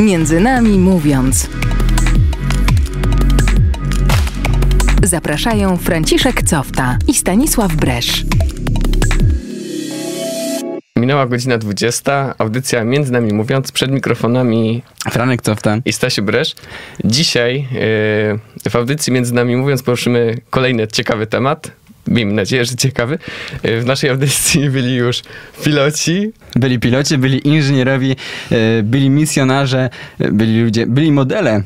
Między nami mówiąc. Zapraszają Franciszek Cofta i Stanisław Bresz. Minęła godzina 20, audycja Między Nami Mówiąc, przed mikrofonami Franek Cofta i Stasiu Bresz. Dzisiaj yy, w audycji Między Nami Mówiąc poruszymy kolejny ciekawy temat. Miejmy nadzieję, że ciekawy. Yy, w naszej audycji byli już piloci. Byli piloci, byli inżynierowie, yy, byli misjonarze, yy, byli ludzie, byli modele.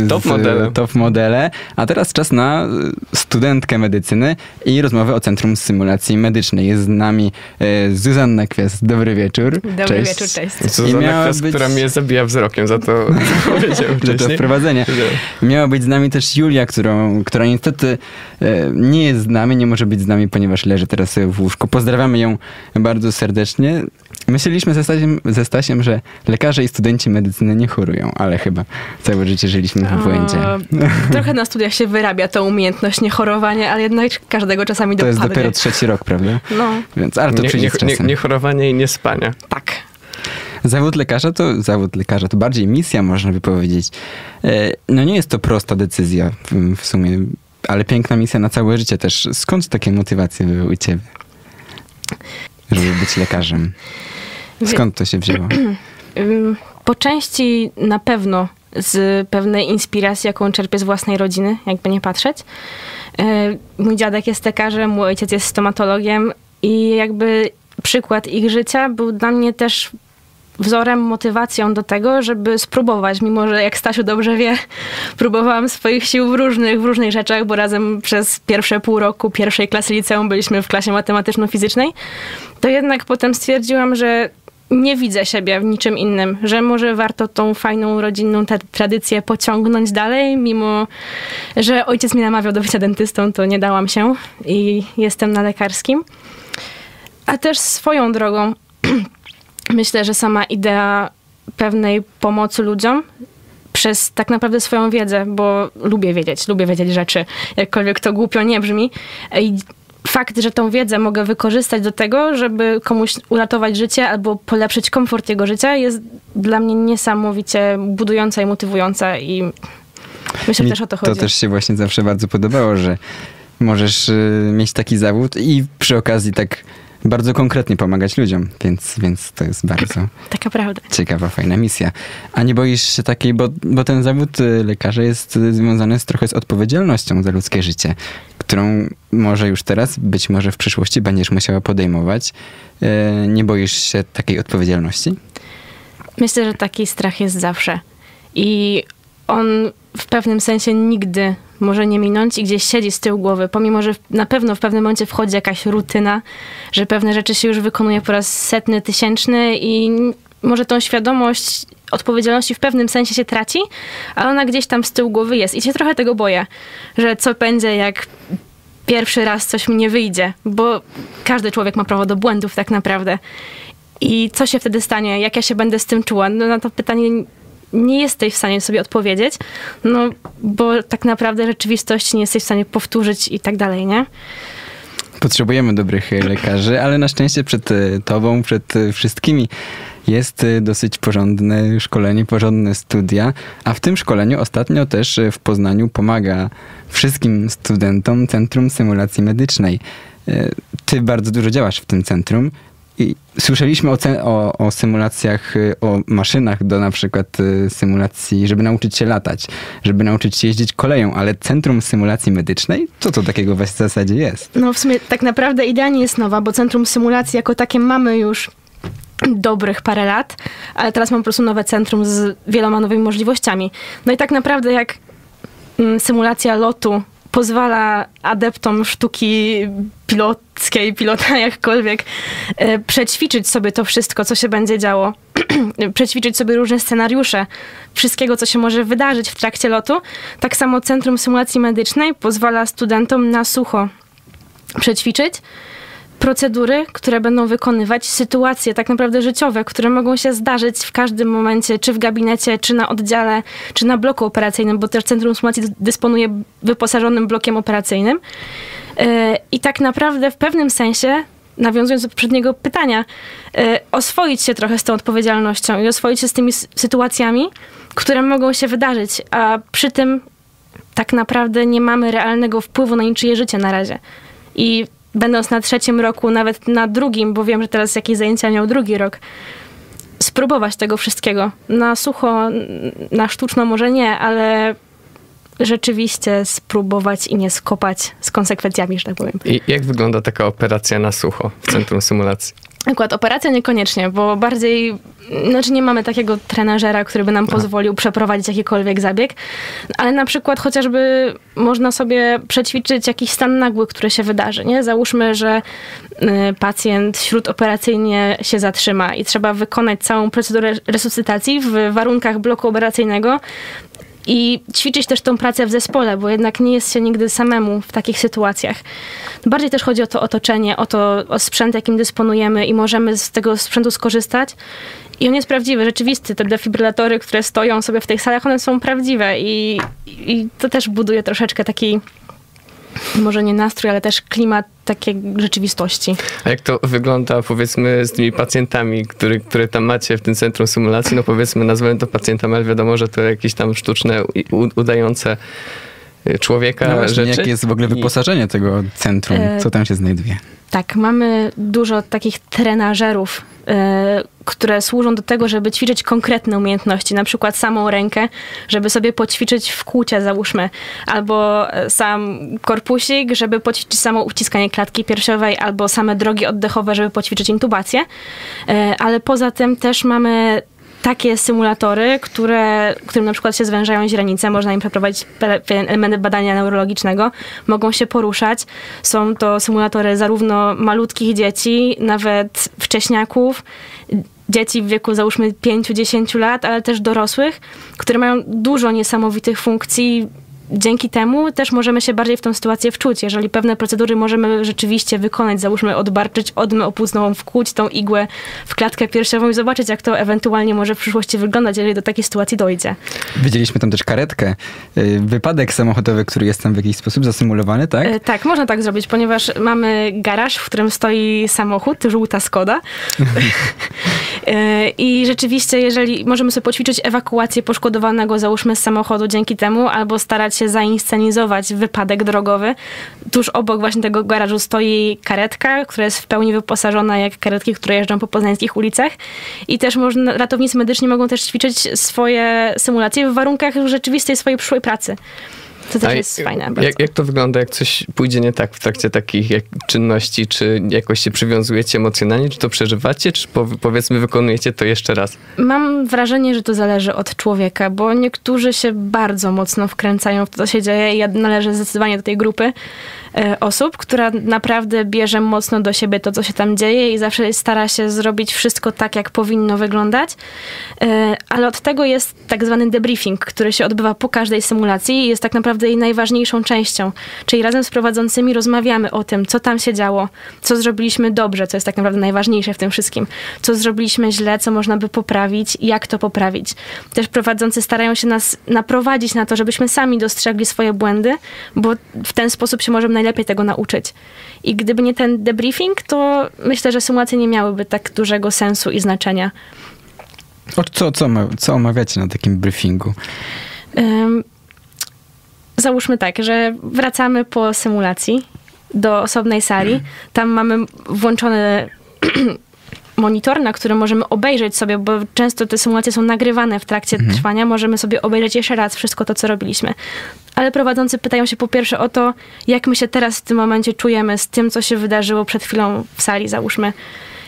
yy, Top modele. Top modele. A teraz czas na studentkę medycyny i rozmowę o Centrum Symulacji Medycznej. Jest z nami Zuzanna Kwiast. Dobry wieczór. Dobry Cześć. wieczór, cześć. Zuzanna miała Kwias, być- która mnie zabija wzrokiem za to, Że to wprowadzenie. Miała być z nami też Julia, którą, która niestety e, nie jest z nami, nie może być z nami, ponieważ leży teraz w łóżku. Pozdrawiamy ją bardzo serdecznie. Myśleliśmy ze Stasiem, ze Stasiem, że lekarze i studenci medycyny nie chorują, ale chyba całe życie żyliśmy w błędzie. Trochę na studiach się wyrabia tą umiejętność niechorowania, ale jednak każdego czasami To jest dopadnie. dopiero trzeci rok, prawda? No, Więc, ale to Nie, przyjdzie nie, nie, czasem. nie chorowania i nie spania. tak. Zawód lekarza to zawód lekarza, to bardziej misja, można by powiedzieć. E, No nie jest to prosta decyzja w, w sumie, ale piękna misja na całe życie też. Skąd takie motywacje były u ciebie? Żeby być lekarzem. Skąd to się wzięło? Po części na pewno z pewnej inspiracji, jaką czerpię z własnej rodziny, jakby nie patrzeć. Yy, Mój dziadek jest lekarzem, mój ojciec jest stomatologiem i jakby przykład ich życia był dla mnie też wzorem, motywacją do tego, żeby spróbować, mimo że jak Stasiu dobrze wie, próbowałam swoich sił w różnych, w różnych rzeczach, bo razem przez pierwsze pół roku pierwszej klasy liceum byliśmy w klasie matematyczno-fizycznej, to jednak potem stwierdziłam, że nie widzę siebie w niczym innym, że może warto tą fajną rodzinną tradycję pociągnąć dalej, mimo że ojciec mnie namawiał do bycia dentystą, to nie dałam się i jestem na lekarskim. A też swoją drogą myślę, że sama idea pewnej pomocy ludziom przez tak naprawdę swoją wiedzę, bo lubię wiedzieć, lubię wiedzieć rzeczy, jakkolwiek to głupio nie brzmi. I fakt, że tą wiedzę mogę wykorzystać do tego, żeby komuś uratować życie albo polepszyć komfort jego życia, jest dla mnie niesamowicie budująca i motywująca i myślę, że Mi też o to chodzi. To też się właśnie zawsze bardzo podobało, że możesz y, mieć taki zawód i przy okazji tak bardzo konkretnie pomagać ludziom, więc, więc to jest bardzo Taka prawda. ciekawa, fajna misja. A nie boisz się takiej, bo, bo ten zawód y, lekarza jest y, związany z, trochę z odpowiedzialnością za ludzkie życie, którą może już teraz, być może w przyszłości będziesz musiała podejmować. Y, Nie boisz się takiej odpowiedzialności? Myślę, że taki strach jest zawsze. I on w pewnym sensie nigdy może nie minąć i gdzieś siedzi z tyłu głowy, pomimo, że na pewno w pewnym momencie wchodzi jakaś rutyna, że pewne rzeczy się już wykonuje po raz setny, tysięczny i może tą świadomość odpowiedzialności w pewnym sensie się traci, ale ona gdzieś tam z tyłu głowy jest. I się trochę tego boję, że co będzie, jak pierwszy raz coś mi nie wyjdzie, bo każdy człowiek ma prawo do błędów tak naprawdę. I co się wtedy stanie? Jak ja się będę z tym czuła? No na to pytanie nie jesteś w stanie sobie odpowiedzieć, no bo tak naprawdę rzeczywistość nie jesteś w stanie powtórzyć i tak dalej, nie? Potrzebujemy dobrych lekarzy, ale na szczęście przed e, tobą, przed e, wszystkimi jest e, dosyć porządne szkolenie, porządne studia, a w tym szkoleniu ostatnio też e, w Poznaniu pomaga wszystkim studentom Centrum Symulacji Medycznej. E, Ty bardzo dużo działasz w tym centrum i słyszeliśmy o, o, o symulacjach, o maszynach do na przykład symulacji, żeby nauczyć się latać, żeby nauczyć się jeździć koleją, ale Centrum Symulacji Medycznej? Co to takiego w zasadzie jest? No w sumie tak naprawdę idea nie jest nowa, bo Centrum Symulacji jako takie mamy już dobrych parę lat, ale teraz mam po prostu nowe centrum z wieloma nowymi możliwościami. No i tak naprawdę jak mm, symulacja lotu pozwala adeptom sztuki pilotskiej, pilota jakkolwiek, e, przećwiczyć sobie to wszystko, co się będzie działo, przećwiczyć sobie różne scenariusze wszystkiego, co się może wydarzyć w trakcie lotu, tak samo Centrum Symulacji Medycznej pozwala studentom na sucho przećwiczyć procedury, które będą wykonywać, sytuacje tak naprawdę życiowe, które mogą się zdarzyć w każdym momencie, czy w gabinecie, czy na oddziale, czy na bloku operacyjnym, bo też Centrum Symulacji dysponuje wyposażonym blokiem operacyjnym. Yy, I tak naprawdę w pewnym sensie nawiązując do poprzedniego pytania, e, oswoić się trochę z tą odpowiedzialnością i oswoić się z tymi sytuacjami, które mogą się wydarzyć, a przy tym tak naprawdę nie mamy realnego wpływu na niczyje życie na razie. I będąc na trzecim roku, nawet na drugim, bo wiem, że teraz jakieś zajęcia miał drugi rok, spróbować tego wszystkiego. Na sucho, na sztuczno może nie, ale rzeczywiście spróbować i nie skopać z konsekwencjami, że tak powiem. I jak wygląda taka operacja na sucho w centrum symulacji? Akurat operacja niekoniecznie, bo bardziej, znaczy nie mamy takiego trenażera, który by nam pozwolił przeprowadzić jakikolwiek zabieg, ale na przykład chociażby można sobie przećwiczyć jakiś stan nagły, który się wydarzy, nie? Załóżmy, że y, pacjent śródoperacyjnie się zatrzyma i trzeba wykonać całą procedurę resuscytacji w warunkach bloku operacyjnego, i ćwiczyć też tą pracę w zespole, bo jednak nie jest się nigdy samemu w takich sytuacjach. Bardziej też chodzi o to otoczenie, o to o sprzęt, jakim dysponujemy i możemy z tego sprzętu skorzystać. I on jest prawdziwy, rzeczywisty. Te defibrylatory, które stoją sobie w tych salach, one są prawdziwe i, i to też buduje troszeczkę taki, może nie nastrój, ale też klimat takiej rzeczywistości. A jak to wygląda powiedzmy z tymi pacjentami, który, które tam macie w tym centrum symulacji? No powiedzmy, nazwałem to pacjentami, ale wiadomo, że to jakieś tam sztuczne, udające y, człowieka No właśnie, rzeczy. jakie jest w ogóle wyposażenie tego centrum? E, Co tam się znajduje? Tak, mamy dużo takich trenażerów, e, które służą do tego, żeby ćwiczyć konkretne umiejętności, na przykład samą rękę, żeby sobie poćwiczyć w kłucie, załóżmy, albo e, sam korpusik, żeby poćwiczyć samo uciskanie klatki piersiowej, albo same drogi oddechowe, żeby poćwiczyć intubację. E, ale poza tym też mamy takie symulatory, które, którym na przykład się zwężają źrenice, można im przeprowadzić pe- pewien element badania neurologicznego, mogą się poruszać. Są to symulatory zarówno malutkich dzieci, nawet wcześniaków, dzieci w wieku załóżmy 5-10 lat, ale też dorosłych, które mają dużo niesamowitych funkcji. Dzięki temu też możemy się bardziej w tą sytuację wczuć. Jeżeli pewne procedury możemy rzeczywiście wykonać, załóżmy odbarczyć odmę opustną, wkłuć tą igłę w klatkę piersiową i zobaczyć, jak to ewentualnie może w przyszłości wyglądać, jeżeli do takiej sytuacji dojdzie. Widzieliśmy tam też karetkę. Y, Wypadek samochodowy, który jest tam w jakiś sposób zasymulowany, tak? E, Tak, można tak zrobić, ponieważ mamy garaż, w którym stoi samochód, żółta Skoda. E, I rzeczywiście, jeżeli możemy sobie poćwiczyć ewakuację poszkodowanego, załóżmy z samochodu dzięki temu, albo starać się zainscenizować wypadek drogowy. Tuż obok właśnie tego garażu stoi karetka, która jest w pełni wyposażona jak karetki, które jeżdżą po poznańskich ulicach. I też można, ratownicy medyczni mogą też ćwiczyć swoje symulacje w warunkach rzeczywistej swojej przyszłej pracy. To też jest fajne. Bardzo. Jak, jak to wygląda, jak coś pójdzie nie tak w trakcie takich czynności? Czy jakoś się przywiązujecie emocjonalnie? Czy to przeżywacie? Czy po, powiedzmy wykonujecie to jeszcze raz? Mam wrażenie, że to zależy od człowieka, bo niektórzy się bardzo mocno wkręcają w to, co się dzieje ja należę zdecydowanie do tej grupy e, osób, która naprawdę bierze mocno do siebie to, co się tam dzieje i zawsze stara się zrobić wszystko tak, jak powinno wyglądać. E, Ale od tego jest tak zwany debriefing, który się odbywa po każdej symulacji i jest tak naprawdę jej najważniejszą częścią. Czyli razem z prowadzącymi rozmawiamy o tym, co tam się działo, co zrobiliśmy dobrze, co jest tak naprawdę najważniejsze w tym wszystkim, co zrobiliśmy źle, co można by poprawić, jak to poprawić. Też prowadzący starają się nas naprowadzić na to, żebyśmy sami dostrzegli swoje błędy, bo w ten sposób się możemy najlepiej tego nauczyć. I gdyby nie ten debriefing, to myślę, że symulacje nie miałyby tak dużego sensu i znaczenia. O, co, co, co omawiacie na takim briefingu? Załóżmy tak, że wracamy po symulacji do osobnej sali. Tam mamy włączony monitor, na którym możemy obejrzeć sobie, bo często te symulacje są nagrywane w trakcie trwania, możemy sobie obejrzeć jeszcze raz wszystko to, co robiliśmy. Ale prowadzący pytają się po pierwsze o to, jak my się teraz w tym momencie czujemy z tym, co się wydarzyło przed chwilą w sali, załóżmy.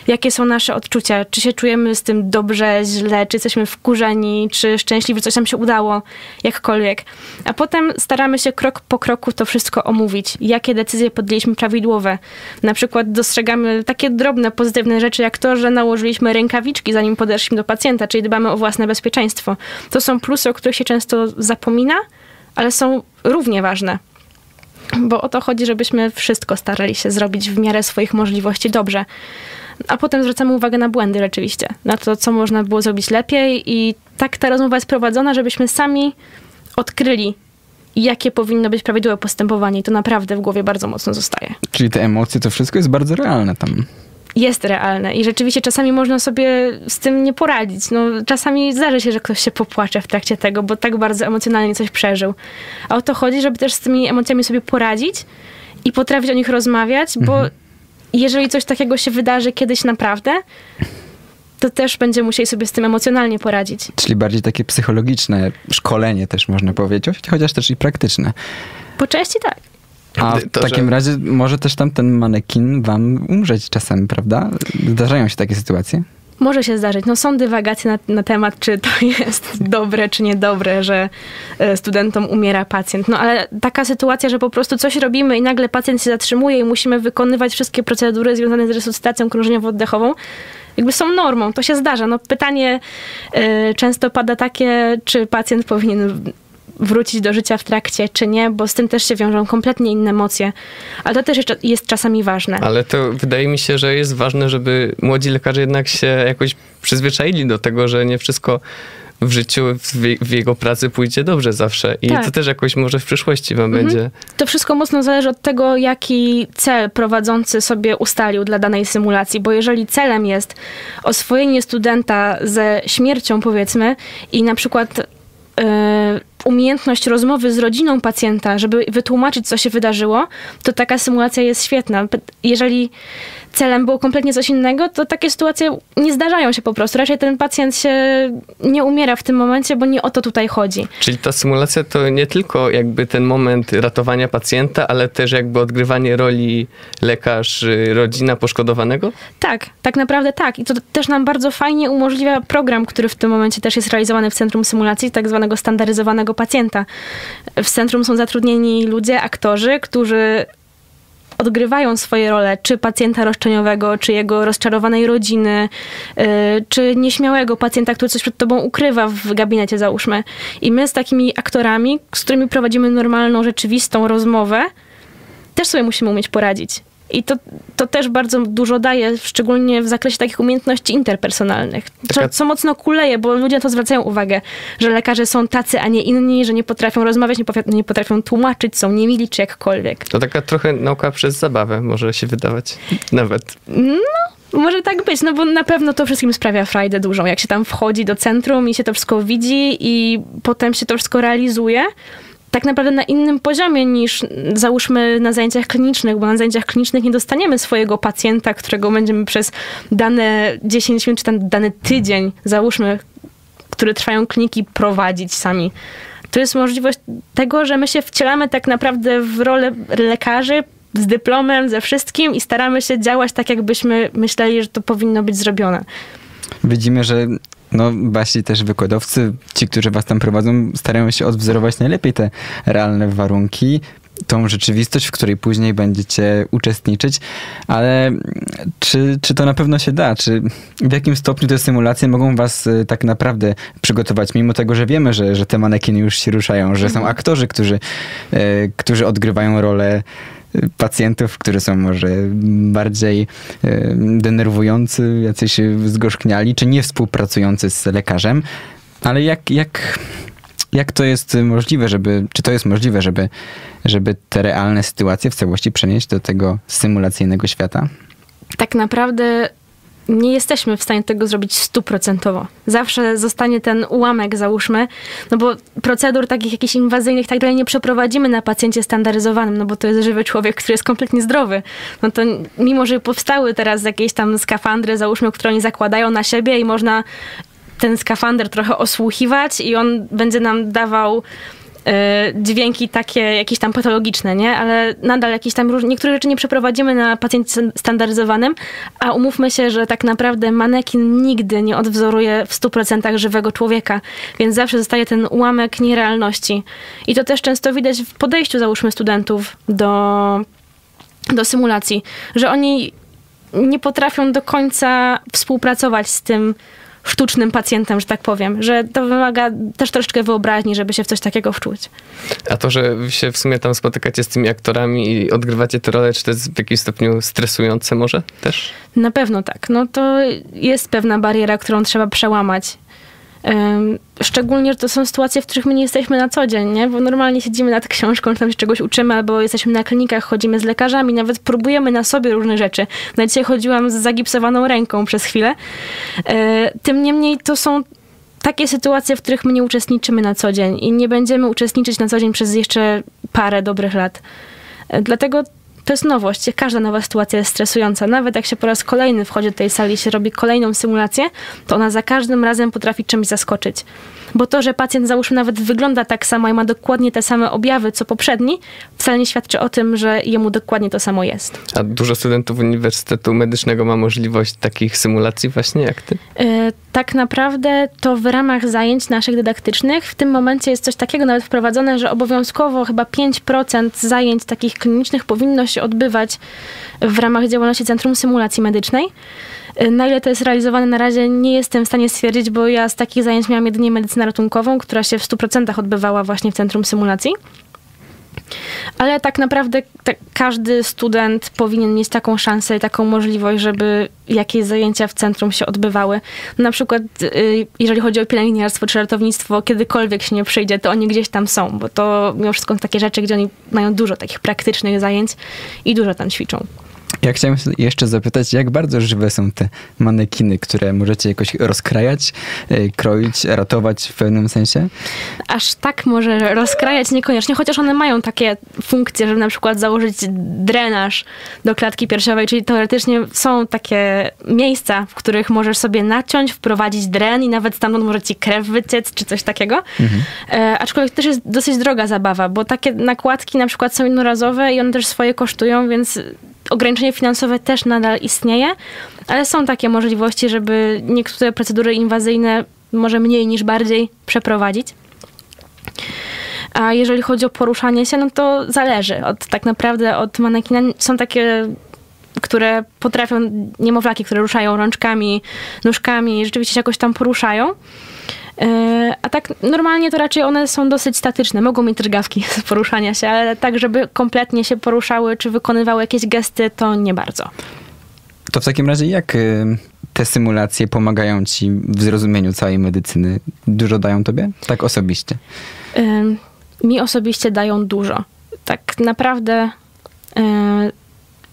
Jakie są nasze odczucia? Czy się czujemy z tym dobrze, źle, czy jesteśmy wkurzeni, czy szczęśliwi, coś nam się udało, jakkolwiek. A potem staramy się krok po kroku to wszystko omówić. Jakie decyzje podjęliśmy prawidłowe. Na przykład dostrzegamy takie drobne, pozytywne rzeczy, jak to, że nałożyliśmy rękawiczki, zanim podeszliśmy do pacjenta, czyli dbamy o własne bezpieczeństwo. To są plusy, o których się często zapomina, ale są równie ważne. Bo o to chodzi, żebyśmy wszystko starali się zrobić w miarę swoich możliwości dobrze. A potem zwracamy uwagę na błędy rzeczywiście, na to, co można było zrobić lepiej i tak ta rozmowa jest prowadzona, żebyśmy sami odkryli, jakie powinno być prawidłowe postępowanie i to naprawdę w głowie bardzo mocno zostaje. Czyli te emocje, to wszystko jest bardzo realne tam. Jest realne i rzeczywiście czasami można sobie z tym nie poradzić. No, czasami zdarzy się, że ktoś się popłacze w trakcie tego, bo tak bardzo emocjonalnie coś przeżył. A o to chodzi, żeby też z tymi emocjami sobie poradzić i potrafić o nich rozmawiać, bo jeżeli coś takiego się wydarzy kiedyś naprawdę, to też będzie musieli sobie z tym emocjonalnie poradzić. Czyli bardziej takie psychologiczne szkolenie też można powiedzieć, chociaż też i praktyczne. Po części tak. A w To, że- takim razie może też tam ten manekin wam umrzeć czasem, prawda? Zdarzają się takie sytuacje? Może się zdarzyć. No, są dywagacje na, na temat, czy to jest dobre, czy niedobre, że e, studentom umiera pacjent. No ale taka sytuacja, że po prostu coś robimy i nagle pacjent się zatrzymuje i musimy wykonywać wszystkie procedury związane z resuscytacją krążeniowo-oddechową, jakby są normą. To się zdarza. No, pytanie e, często pada takie, czy pacjent powinien wrócić do życia w trakcie, czy nie, bo z tym też się wiążą kompletnie inne emocje. Ale to też jest, czasami ważne. Ale to wydaje mi się, że jest ważne, żeby młodzi lekarze jednak się jakoś przyzwyczaili do tego, że nie wszystko w życiu, w, jego pracy pójdzie dobrze zawsze. I Tak. to też jakoś może w przyszłości wam będzie. To wszystko mocno zależy od tego, jaki cel prowadzący sobie ustalił dla danej symulacji, bo jeżeli celem jest oswojenie studenta ze śmiercią, powiedzmy, i na przykład e, umiejętność rozmowy z rodziną pacjenta, żeby wytłumaczyć, co się wydarzyło, to taka symulacja jest świetna. Jeżeli celem było kompletnie coś innego, to takie sytuacje nie zdarzają się po prostu. Raczej ten pacjent się nie umiera w tym momencie, bo nie o to tutaj chodzi. Czyli ta symulacja to nie tylko jakby ten moment ratowania pacjenta, ale też jakby odgrywanie roli lekarz, rodzina poszkodowanego? Tak, tak naprawdę tak. I to też nam bardzo fajnie umożliwia program, który w tym momencie też jest realizowany w Centrum Symulacji, tak zwanego standaryzowanego pacjenta. W centrum są zatrudnieni ludzie, aktorzy, którzy odgrywają swoje role, czy pacjenta roszczeniowego, czy jego rozczarowanej rodziny, yy, czy nieśmiałego pacjenta, który coś przed tobą ukrywa w gabinecie, załóżmy. I my z takimi aktorami, z którymi prowadzimy normalną, rzeczywistą rozmowę, też sobie musimy umieć poradzić. I to, to też bardzo dużo daje, szczególnie w zakresie takich umiejętności interpersonalnych. Co, co mocno kuleje, bo ludzie na to zwracają uwagę, że lekarze są tacy, a nie inni, że nie potrafią rozmawiać, nie potrafią, nie potrafią tłumaczyć, są niemili czy jakkolwiek. To taka trochę nauka przez zabawę może się wydawać. Nawet. Może tak być, no bo na pewno to wszystkim sprawia frajdę dużą. Jak się tam wchodzi do centrum i się to wszystko widzi i potem się to wszystko realizuje, tak naprawdę na innym poziomie niż załóżmy na zajęciach klinicznych, bo na zajęciach klinicznych nie dostaniemy swojego pacjenta, którego będziemy przez dane 10 minut czy tam dany tydzień, załóżmy, które trwają kliniki, prowadzić sami. To jest możliwość tego, że my się wcielamy tak naprawdę w rolę lekarzy z dyplomem, ze wszystkim i staramy się działać tak, jakbyśmy myśleli, że to powinno być zrobione. Widzimy, że no wasi też wykładowcy, ci, którzy was tam prowadzą, starają się odwzorować najlepiej te realne warunki, tą rzeczywistość, w której później będziecie uczestniczyć, ale czy, czy to na pewno się da? Czy w jakim stopniu te symulacje mogą was y, tak naprawdę przygotować, mimo tego, że wiemy, że, że te manekiny już się ruszają, że są aktorzy, którzy, y, którzy odgrywają rolę pacjentów, którzy są może bardziej denerwujący, jacyś zgorzkniali, czy nie współpracujący z lekarzem, ale jak, jak, jak to jest możliwe, żeby, czy to jest możliwe, żeby, żeby te realne sytuacje w całości przenieść do tego symulacyjnego świata? Tak naprawdę nie jesteśmy w stanie tego zrobić stuprocentowo. Zawsze zostanie ten ułamek, załóżmy, no bo procedur takich jakichś inwazyjnych tak dalej nie przeprowadzimy na pacjencie standaryzowanym, no bo to jest żywy człowiek, który jest kompletnie zdrowy. No to mimo, że powstały teraz jakieś tam skafandry, załóżmy, które oni zakładają na siebie i można ten skafander trochę osłuchiwać i on będzie nam dawał dźwięki takie jakieś tam patologiczne, nie? Ale nadal jakieś tam róż... niektóre rzeczy nie przeprowadzimy na pacjencie standaryzowanym, a umówmy się, że tak naprawdę manekin nigdy nie odwzoruje w 100% żywego człowieka, więc zawsze zostaje ten ułamek nierealności. I to też często widać w podejściu, załóżmy, studentów do, do symulacji, że oni nie potrafią do końca współpracować z tym sztucznym pacjentem, że tak powiem, że to wymaga też troszeczkę wyobraźni, żeby się w coś takiego wczuć. A to, że się w sumie tam spotykacie z tymi aktorami i odgrywacie te role, czy to jest w jakimś stopniu stresujące może też? Na pewno tak. No to jest pewna bariera, którą trzeba przełamać. Szczególnie, że to są sytuacje, w których my nie jesteśmy na co dzień, nie? Bo normalnie siedzimy nad książką, czy tam się czegoś uczymy, albo jesteśmy na klinikach, chodzimy z lekarzami, nawet próbujemy na sobie różne rzeczy. Na dzisiaj chodziłam z zagipsowaną ręką przez chwilę. E, Tym niemniej to są takie sytuacje, w których my nie uczestniczymy na co dzień i nie będziemy uczestniczyć na co dzień przez jeszcze parę dobrych lat. E, Dlatego to jest nowość. Każda nowa sytuacja jest stresująca. Nawet jak się po raz kolejny wchodzi do tej sali i się robi kolejną symulację, to ona za każdym razem potrafi czymś zaskoczyć. Bo to, że pacjent załóżmy nawet wygląda tak samo i ma dokładnie te same objawy co poprzedni, wcale nie świadczy o tym, że jemu dokładnie to samo jest. A dużo studentów Uniwersytetu Medycznego ma możliwość takich symulacji właśnie jak ty? E, Tak naprawdę to w ramach zajęć naszych dydaktycznych w tym momencie jest coś takiego nawet wprowadzone, że obowiązkowo chyba 5% zajęć takich klinicznych powinno się odbywać w ramach działalności Centrum Symulacji Medycznej. E, Na ile to jest realizowane na razie nie jestem w stanie stwierdzić, bo ja z takich zajęć miałam jedynie medycynę ratunkową, która się w 100% odbywała właśnie w Centrum Symulacji. Ale tak naprawdę każdy student powinien mieć taką szansę i taką możliwość, żeby jakieś zajęcia w centrum się odbywały. Na przykład, y, jeżeli chodzi o pielęgniarstwo czy ratownictwo, kiedykolwiek się nie przyjdzie, to oni gdzieś tam są, bo to mimo wszystko są takie rzeczy, gdzie oni mają dużo takich praktycznych zajęć i dużo tam ćwiczą. Ja chciałem jeszcze zapytać, jak bardzo żywe są te manekiny, które możecie jakoś rozkrajać, e, kroić, ratować w pewnym sensie? aż tak może rozkrajać niekoniecznie, chociaż one mają takie funkcje, żeby na przykład założyć drenaż do klatki piersiowej, czyli teoretycznie są takie miejsca, w których możesz sobie naciąć, wprowadzić dren i nawet stamtąd może ci krew wyciec, czy coś takiego. E, aczkolwiek też jest dosyć droga zabawa, bo takie nakładki na przykład są jednorazowe i one też swoje kosztują, więc ograniczenie finansowe też nadal istnieje, ale są takie możliwości, żeby niektóre procedury inwazyjne może mniej niż bardziej przeprowadzić. A jeżeli chodzi o poruszanie się, no to zależy od tak naprawdę od manekina. Są takie, które potrafią, niemowlaki, które ruszają rączkami, nóżkami, rzeczywiście się jakoś tam poruszają. E, A tak normalnie to raczej one są dosyć statyczne. Mogą mieć drgawki z poruszania się, ale tak, żeby kompletnie się poruszały czy wykonywały jakieś gesty, to nie bardzo. To w takim razie jak y, te symulacje pomagają ci w zrozumieniu całej medycyny? Dużo dają tobie? Tak osobiście. Mi osobiście dają dużo. Tak naprawdę, y,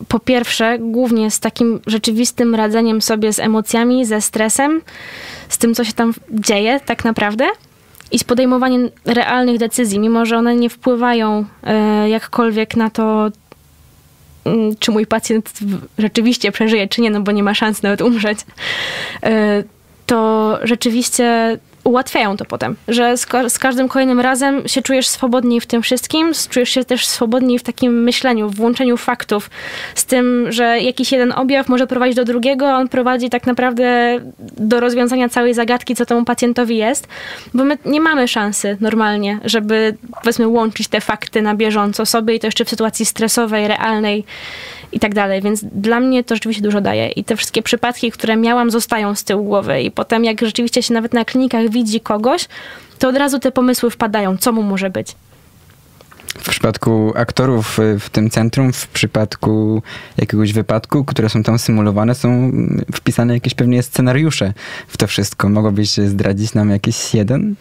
po pierwsze, głównie z takim rzeczywistym radzeniem sobie z emocjami, ze stresem, z tym, co się tam dzieje, tak naprawdę. I z podejmowaniem realnych decyzji, mimo że one nie wpływają y, jakkolwiek na to, mm, czy mój pacjent rzeczywiście przeżyje, czy nie, no bo nie ma szans nawet umrzeć, y, to rzeczywiście ułatwiają to potem, że z, ka- z każdym kolejnym razem się czujesz swobodniej w tym wszystkim, czujesz się też swobodniej w takim myśleniu, w włączeniu faktów, z tym, że jakiś jeden objaw może prowadzić do drugiego, a on prowadzi tak naprawdę do rozwiązania całej zagadki, co temu pacjentowi jest, bo my nie mamy szansy normalnie, żeby powiedzmy łączyć te fakty na bieżąco sobie i to jeszcze w sytuacji stresowej, realnej i tak dalej, więc dla mnie to rzeczywiście dużo daje i te wszystkie przypadki, które miałam, zostają z tyłu głowy. I potem jak rzeczywiście się nawet na klinikach widzi kogoś, to od razu te pomysły wpadają, co mu może być. W przypadku aktorów y, w tym centrum, w przypadku jakiegoś wypadku, które są tam symulowane, są wpisane jakieś pewnie scenariusze w to wszystko. Mogłabyś zdradzić nam jakiś jeden?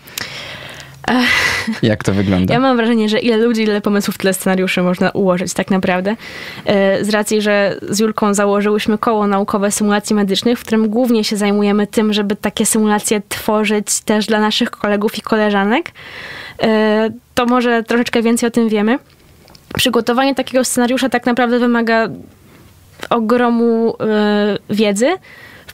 Jak to wygląda? Ja mam wrażenie, że ile ludzi, ile pomysłów, tyle scenariuszy można ułożyć tak naprawdę. E, Z racji, że z Julką założyłyśmy koło naukowe symulacji medycznych, w którym głównie się zajmujemy tym, żeby takie symulacje tworzyć też dla naszych kolegów i koleżanek, e, to może troszeczkę więcej o tym wiemy. Przygotowanie takiego scenariusza tak naprawdę wymaga ogromu e, wiedzy,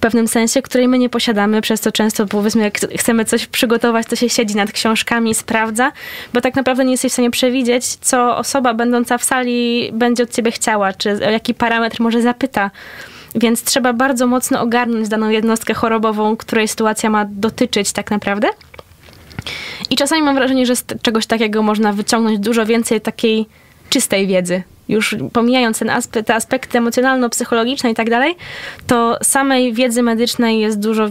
pewnym sensie, której my nie posiadamy, przez to często powiedzmy, jak chcemy coś przygotować, to się siedzi nad książkami, sprawdza, bo tak naprawdę nie jesteś w stanie przewidzieć, co osoba będąca w sali będzie od ciebie chciała, czy o jaki parametr może zapyta. Więc trzeba bardzo mocno ogarnąć daną jednostkę chorobową, której sytuacja ma dotyczyć tak naprawdę. I czasami mam wrażenie, że z czegoś takiego można wyciągnąć dużo więcej takiej czystej wiedzy. Już pomijając ten aspe- te aspekty emocjonalno-psychologiczne i tak dalej, to samej wiedzy medycznej jest dużo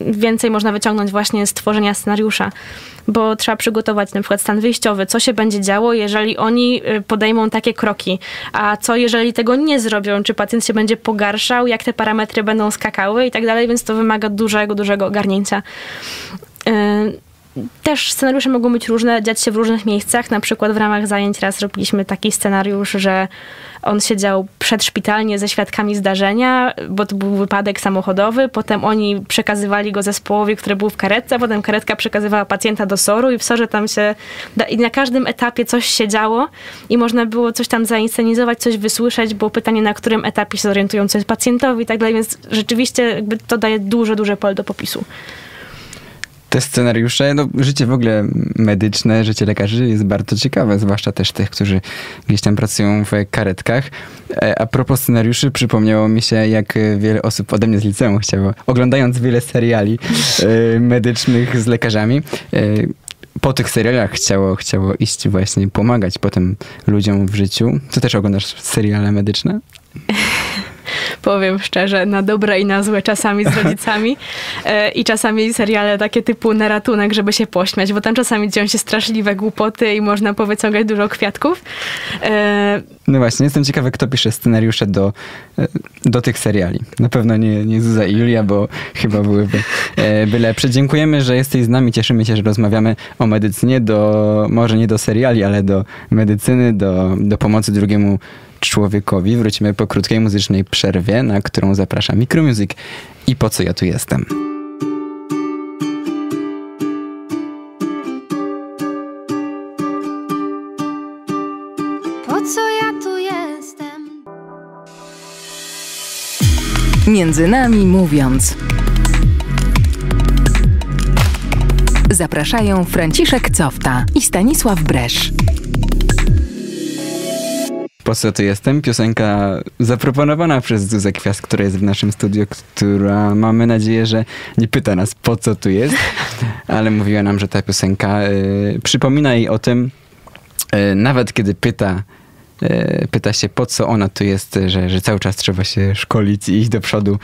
więcej można wyciągnąć właśnie z tworzenia scenariusza, bo trzeba przygotować na przykład stan wyjściowy, co się będzie działo, jeżeli oni y, podejmą takie kroki, a co jeżeli tego nie zrobią, czy pacjent się będzie pogarszał, jak te parametry będą skakały i tak dalej, więc to wymaga dużego, dużego ogarnięcia. Też scenariusze mogą być różne, dziać się w różnych miejscach. Na przykład w ramach zajęć raz robiliśmy taki scenariusz, że on siedział przedszpitalnie ze świadkami zdarzenia, bo to był wypadek samochodowy. Potem oni przekazywali go zespołowi, który był w karetce, potem karetka przekazywała pacjenta do SOR-u i w SOR-ze tam się... I na każdym etapie coś się działo i można było coś tam zainscenizować, coś wysłyszeć, było pytanie, na którym etapie się zorientują, co jest pacjentowi i tak dalej, więc rzeczywiście to daje duże, duże pole do popisu te scenariusze, no życie w ogóle medyczne, życie lekarzy jest bardzo ciekawe, zwłaszcza też tych, którzy gdzieś tam pracują w karetkach. E, a propos scenariuszy, przypomniało mi się, jak wiele osób ode mnie z liceum chciało, oglądając wiele seriali e, medycznych z lekarzami, e, po tych serialach chciało, chciało iść właśnie pomagać potem ludziom w życiu. Co też oglądasz seriale medyczne? powiem szczerze, na dobre i na złe czasami z rodzicami e, i czasami seriale takie typu na ratunek, żeby się pośmiać, bo tam czasami dzieją się straszliwe głupoty i można powyciągać dużo kwiatków. E, no właśnie, jestem ciekawy, kto pisze scenariusze do, e, do tych seriali. Na pewno nie, nie Zuza i Julia, bo chyba byłyby by lepsze. Dziękujemy, że jesteś z nami. Cieszymy się, że rozmawiamy o medycynie, do, może nie do seriali, ale do medycyny, do, do pomocy drugiemu człowiekowi. Wrócimy po krótkiej muzycznej przerwie, na którą zaprasza Micromusic i po co ja tu jestem. Po co ja tu jestem? Między nami mówiąc. Zapraszają Franciszek Cofta i Stanisław Bresz. Po co tu jestem? Piosenka zaproponowana przez Zuzę Kwiast, która jest w naszym studiu, która mamy nadzieję, że nie pyta nas po co tu jest, ale mówiła nam, że ta piosenka y, przypomina jej o tym, y, nawet kiedy pyta, y, pyta się po co ona tu jest, że, że cały czas trzeba się szkolić i iść do przodu.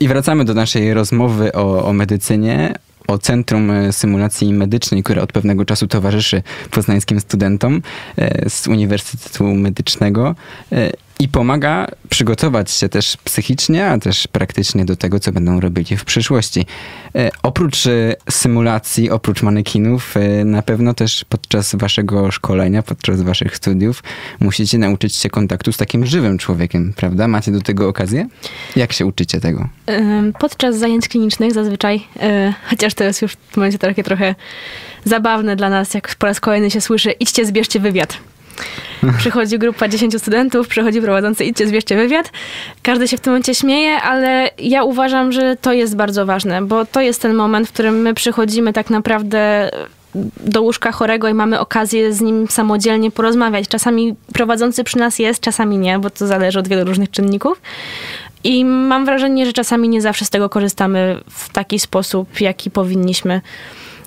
I wracamy do naszej rozmowy o, o medycynie, o Centrum e, Symulacji Medycznej, które od pewnego czasu towarzyszy poznańskim studentom e, z Uniwersytetu Medycznego. E, i pomaga przygotować się też psychicznie, a też praktycznie do tego, co będą robili w przyszłości. E, oprócz e, symulacji, oprócz manekinów, e, na pewno też podczas waszego szkolenia, podczas waszych studiów musicie nauczyć się kontaktu z takim żywym człowiekiem, prawda? Macie do tego okazję? Jak się uczycie tego? Podczas zajęć klinicznych zazwyczaj, chociaż to jest już w momencie takie trochę zabawne dla nas, jak po raz kolejny się słyszy, idźcie, zbierzcie wywiad. Przychodzi grupa 10 studentów, przychodzi prowadzący, idźcie, zbierzcie wywiad. Każdy się w tym momencie śmieje, ale ja uważam, że to jest bardzo ważne, bo to jest ten moment, w którym my przychodzimy tak naprawdę do łóżka chorego i mamy okazję z nim samodzielnie porozmawiać. Czasami prowadzący przy nas jest, czasami nie, bo to zależy od wielu różnych czynników. I mam wrażenie, że czasami nie zawsze z tego korzystamy w taki sposób, jaki powinniśmy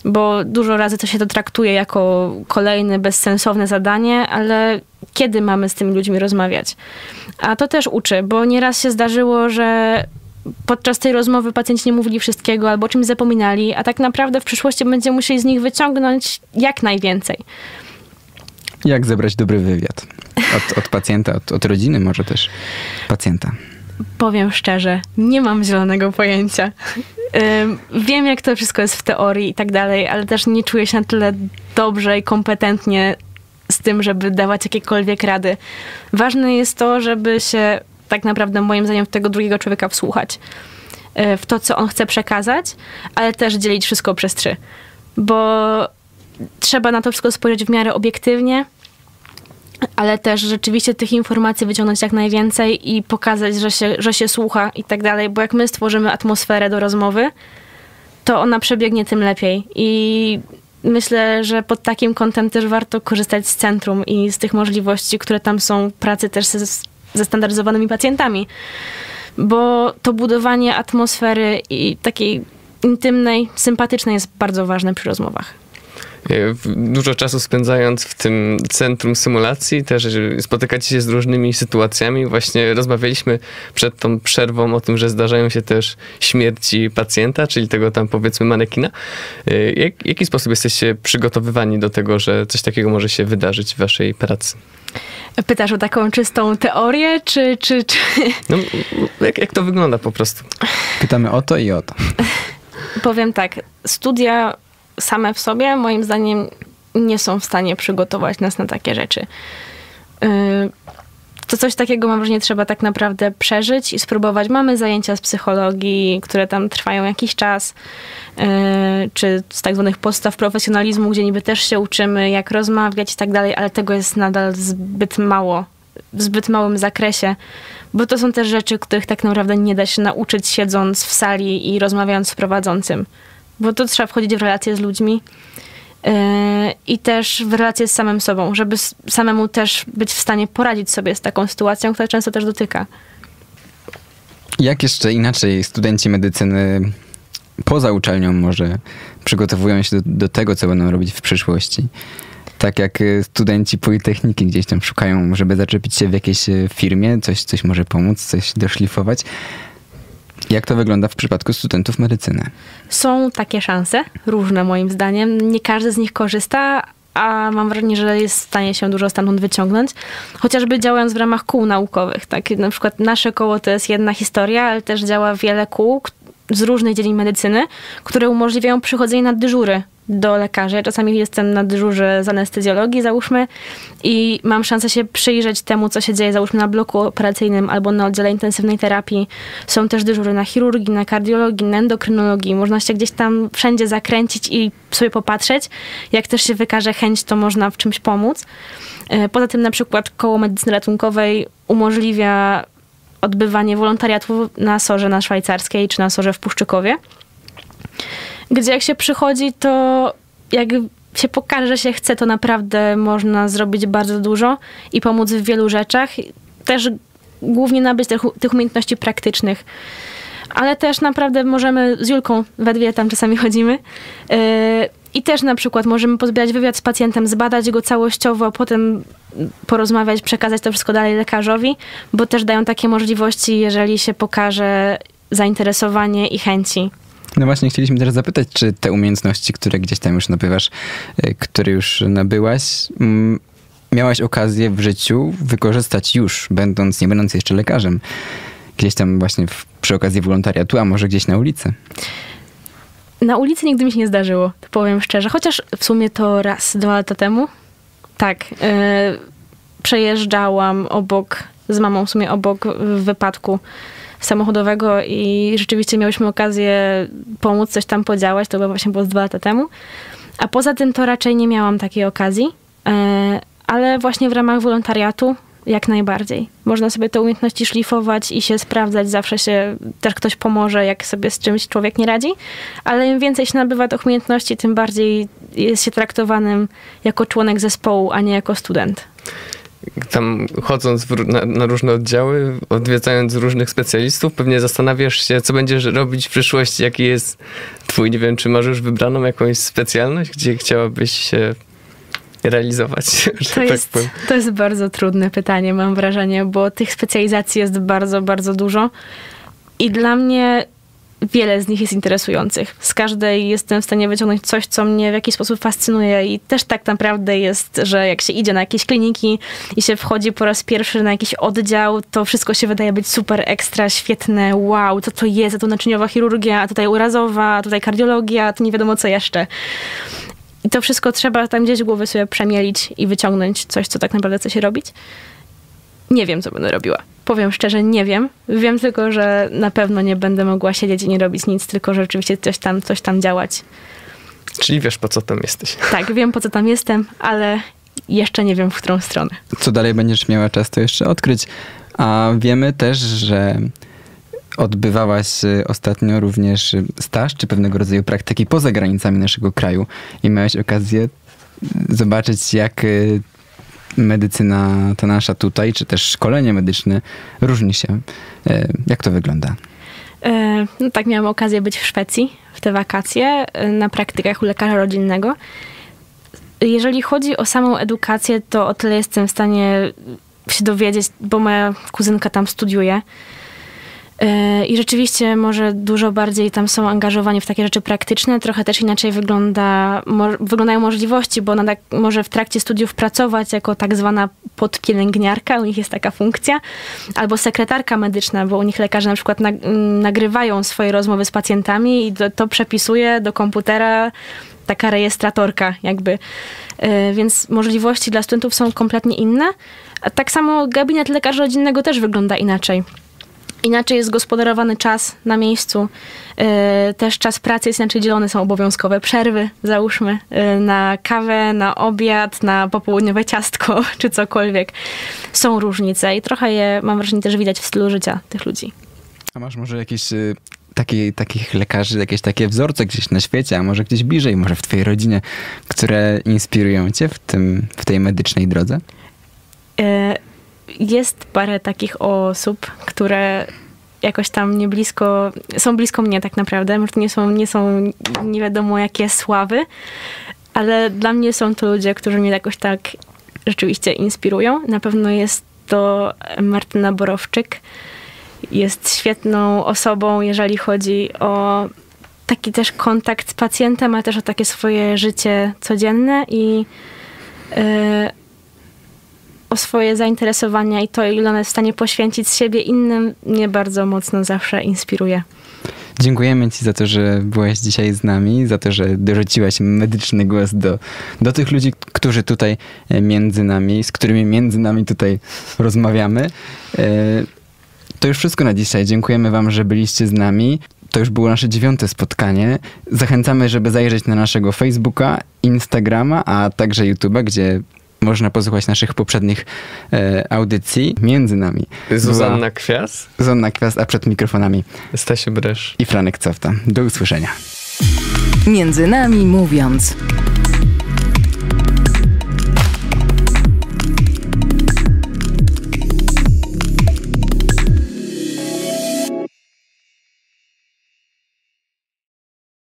bo dużo razy to się to traktuje jako kolejne bezsensowne zadanie, ale kiedy mamy z tymi ludźmi rozmawiać? A to też uczy, bo nieraz się zdarzyło, że podczas tej rozmowy pacjenci nie mówili wszystkiego albo czymś zapominali, a tak naprawdę w przyszłości będziemy musieli z nich wyciągnąć jak najwięcej. Jak zebrać dobry wywiad? Od, od pacjenta, od, od rodziny, może też pacjenta. Powiem szczerze, nie mam zielonego pojęcia. Wiem, jak to wszystko jest w teorii i tak dalej, ale też nie czuję się na tyle dobrze i kompetentnie z tym, żeby dawać jakiekolwiek rady. Ważne jest to, żeby się tak naprawdę moim zdaniem w tego drugiego człowieka wsłuchać. E, w to, co on chce przekazać, ale też dzielić wszystko przez trzy. Bo trzeba na to wszystko spojrzeć w miarę obiektywnie, ale też rzeczywiście tych informacji wyciągnąć jak najwięcej i pokazać, że się, że się słucha i tak dalej, bo jak my stworzymy atmosferę do rozmowy, to ona przebiegnie tym lepiej i myślę, że pod takim kątem też warto korzystać z centrum i z tych możliwości, które tam są, pracy też ze, ze standaryzowanymi pacjentami, bo to budowanie atmosfery i takiej intymnej, sympatycznej jest bardzo ważne przy rozmowach. E, dużo czasu spędzając w tym centrum symulacji, też spotykacie się z różnymi sytuacjami. Właśnie rozmawialiśmy przed tą przerwą o tym, że zdarzają się też śmierci pacjenta, czyli tego tam powiedzmy manekina. E, jak, w jaki sposób jesteście przygotowywani do tego, że coś takiego może się wydarzyć w waszej pracy? Pytasz o taką czystą teorię, czy... czy, czy... No, jak, jak to wygląda po prostu? Pytamy o to i o to. powiem tak, studia same w sobie moim zdaniem nie są w stanie przygotować nas na takie rzeczy. Y, to coś takiego mam wrażenie trzeba tak naprawdę przeżyć i spróbować. Mamy zajęcia z psychologii, które tam trwają jakiś czas, y, czy z tak zwanych podstaw profesjonalizmu, gdzie niby też się uczymy, jak rozmawiać i tak dalej, ale tego jest nadal zbyt mało, w zbyt małym zakresie, bo to są też rzeczy, których tak naprawdę nie da się nauczyć siedząc w sali i rozmawiając z prowadzącym, bo to trzeba wchodzić w relacje z ludźmi i też w relacje z samym sobą, żeby samemu też być w stanie poradzić sobie z taką sytuacją, która często też dotyka. Jak jeszcze inaczej studenci medycyny poza uczelnią może przygotowują się do, do tego, co będą robić w przyszłości? Tak jak y, studenci Politechniki gdzieś tam szukają, żeby zaczepić się w jakiejś y, firmie, coś, coś może pomóc, coś doszlifować. Jak to wygląda w przypadku studentów medycyny? Są takie szanse, różne moim zdaniem. Nie każdy z nich korzysta, a mam wrażenie, że jest w stanie się dużo stamtąd wyciągnąć, chociażby działając w ramach kół naukowych. Tak? Na przykład nasze koło to jest jedna historia, ale też działa wiele kół z różnych dziedzin medycyny, które umożliwiają przychodzenie na dyżury do lekarzy. Ja czasami jestem na dyżurze z anestezjologii, załóżmy, i mam szansę się przyjrzeć temu, co się dzieje, załóżmy, na bloku operacyjnym albo na oddziale intensywnej terapii. Są też dyżury na chirurgii, na kardiologii, na endokrynologii. Można się gdzieś tam wszędzie zakręcić i sobie popatrzeć. Jak też się wykaże chęć, to można w czymś pomóc. E, poza tym na przykład koło medycyny ratunkowej umożliwia odbywanie wolontariatu na sorze na szwajcarskiej czy na sorze w Puszczykowie gdzie jak się przychodzi, to jak się pokaże, że się chce, to naprawdę można zrobić bardzo dużo i pomóc w wielu rzeczach. Też głównie nabyć tych, tych umiejętności praktycznych. Ale też naprawdę możemy z Julką we dwie tam czasami chodzimy. Yy, I też na przykład możemy pozbierać wywiad z pacjentem, zbadać go całościowo, a potem porozmawiać, przekazać to wszystko dalej lekarzowi, bo też dają takie możliwości, jeżeli się pokaże zainteresowanie i chęci. No właśnie, chcieliśmy teraz zapytać, czy te umiejętności, które gdzieś tam już nabywasz, e, które już nabyłaś, miałaś okazję w życiu wykorzystać już, będąc, nie będąc jeszcze lekarzem, gdzieś tam właśnie w, przy okazji wolontariatu, a może gdzieś na ulicy? Na ulicy nigdy mi się nie zdarzyło, to powiem szczerze, chociaż w sumie to raz, dwa lata temu. Tak, yy, przejeżdżałam obok, z mamą w sumie obok w wypadku samochodowego i rzeczywiście miałyśmy okazję pomóc coś tam podziałać, to właśnie było z dwa lata temu. A poza tym to raczej nie miałam takiej okazji, e, ale właśnie w ramach wolontariatu jak najbardziej. Można sobie te umiejętności szlifować i się sprawdzać, zawsze się też ktoś pomoże, jak sobie z czymś człowiek nie radzi, ale im więcej się nabywa tych umiejętności, tym bardziej jest się traktowanym jako członek zespołu, a nie jako student tam chodząc w, na, na, różne oddziały, odwiedzając różnych specjalistów, pewnie zastanawiasz się, co będziesz robić w przyszłości, jaki jest twój, nie wiem, czy masz już wybraną jakąś specjalność, gdzie chciałabyś się realizować? To, tak jest, to jest bardzo trudne pytanie, mam wrażenie, bo tych specjalizacji jest bardzo, bardzo dużo. I dla mnie wiele z nich jest interesujących. Z każdej jestem w stanie wyciągnąć coś, co mnie w jakiś sposób fascynuje i też tak naprawdę jest, że jak się idzie na jakieś kliniki i się wchodzi po raz pierwszy na jakiś oddział, to wszystko się wydaje być super ekstra, świetne, wow, co to jest, a tu naczyniowa chirurgia, a tutaj urazowa, a tutaj kardiologia, a to nie wiadomo co jeszcze. I to wszystko trzeba tam gdzieś głowy sobie przemielić i wyciągnąć coś, co tak naprawdę chce się robić. Nie wiem, co będę robiła. Powiem szczerze, nie wiem. Wiem tylko, że na pewno nie będę mogła siedzieć i nie robić nic, tylko rzeczywiście coś tam, coś tam działać. Czyli wiesz, po co tam jesteś. Tak, wiem, po co tam jestem, ale jeszcze nie wiem, w którą stronę. Co dalej będziesz miała czas to jeszcze odkryć. A wiemy też, że odbywałaś y, ostatnio również staż, czy pewnego rodzaju praktyki poza granicami naszego kraju i miałeś okazję zobaczyć, jak y, medycyna ta nasza tutaj, czy też szkolenie medyczne różni się. E, jak to wygląda? E, no tak, miałam okazję być w Szwecji w te wakacje e, na praktykach u lekarza rodzinnego. Jeżeli chodzi o samą edukację, to o tyle jestem w stanie się dowiedzieć, bo moja kuzynka tam studiuje. E, I rzeczywiście może dużo bardziej tam są angażowani w takie rzeczy praktyczne, trochę też inaczej wygląda, mo, wyglądają możliwości, bo ona tak, może w trakcie studiów pracować jako tak zwana podpielęgniarka, u nich jest taka funkcja, albo sekretarka medyczna, bo u nich lekarze na przykład nag, nagrywają swoje rozmowy z pacjentami i to, to przepisuje do komputera taka rejestratorka jakby. E, więc możliwości dla studentów są kompletnie inne. A tak samo gabinet lekarza rodzinnego też wygląda inaczej. Inaczej jest gospodarowany czas na miejscu. E, też czas pracy jest inaczej dzielony, są obowiązkowe przerwy, załóżmy, e, na kawę, na obiad, na popołudniowe ciastko czy cokolwiek. Są różnice i trochę je, mam wrażenie, też widać w stylu życia tych ludzi. A masz może jakieś y, taki, takich lekarzy, jakieś takie wzorce gdzieś na świecie, a może gdzieś bliżej, może w twojej rodzinie, które inspirują cię w, tym, w tej medycznej drodze? Jest parę takich osób, które jakoś tam nie blisko, są blisko mnie tak naprawdę, może nie są, nie są nie wiadomo jakie sławy, ale dla mnie są to ludzie, którzy mnie jakoś tak rzeczywiście inspirują. Na pewno jest to Martyna Borowczyk. Jest świetną osobą, jeżeli chodzi o taki też kontakt z pacjentem, ale też o takie swoje życie codzienne i yy, o swoje zainteresowania i to, ile ona jest w stanie poświęcić siebie innym, mnie bardzo mocno zawsze inspiruje. Dziękujemy Ci za to, że byłaś dzisiaj z nami, za to, że dorzuciłaś medyczny głos do, do tych ludzi, którzy tutaj e, między nami, z którymi między nami tutaj rozmawiamy. E, to już wszystko na dzisiaj. Dziękujemy Wam, że byliście z nami. To już było nasze dziewiąte spotkanie. Zachęcamy, żeby zajrzeć na naszego Facebooka, Instagrama, a także YouTube'a, gdzie można posłuchać naszych poprzednich e, audycji. Między nami Zuzanna była Kwias, Zuzanna Kwiast, a przed mikrofonami Stasiu Bresz. i Franek Cofta. Do usłyszenia. Między nami mówiąc.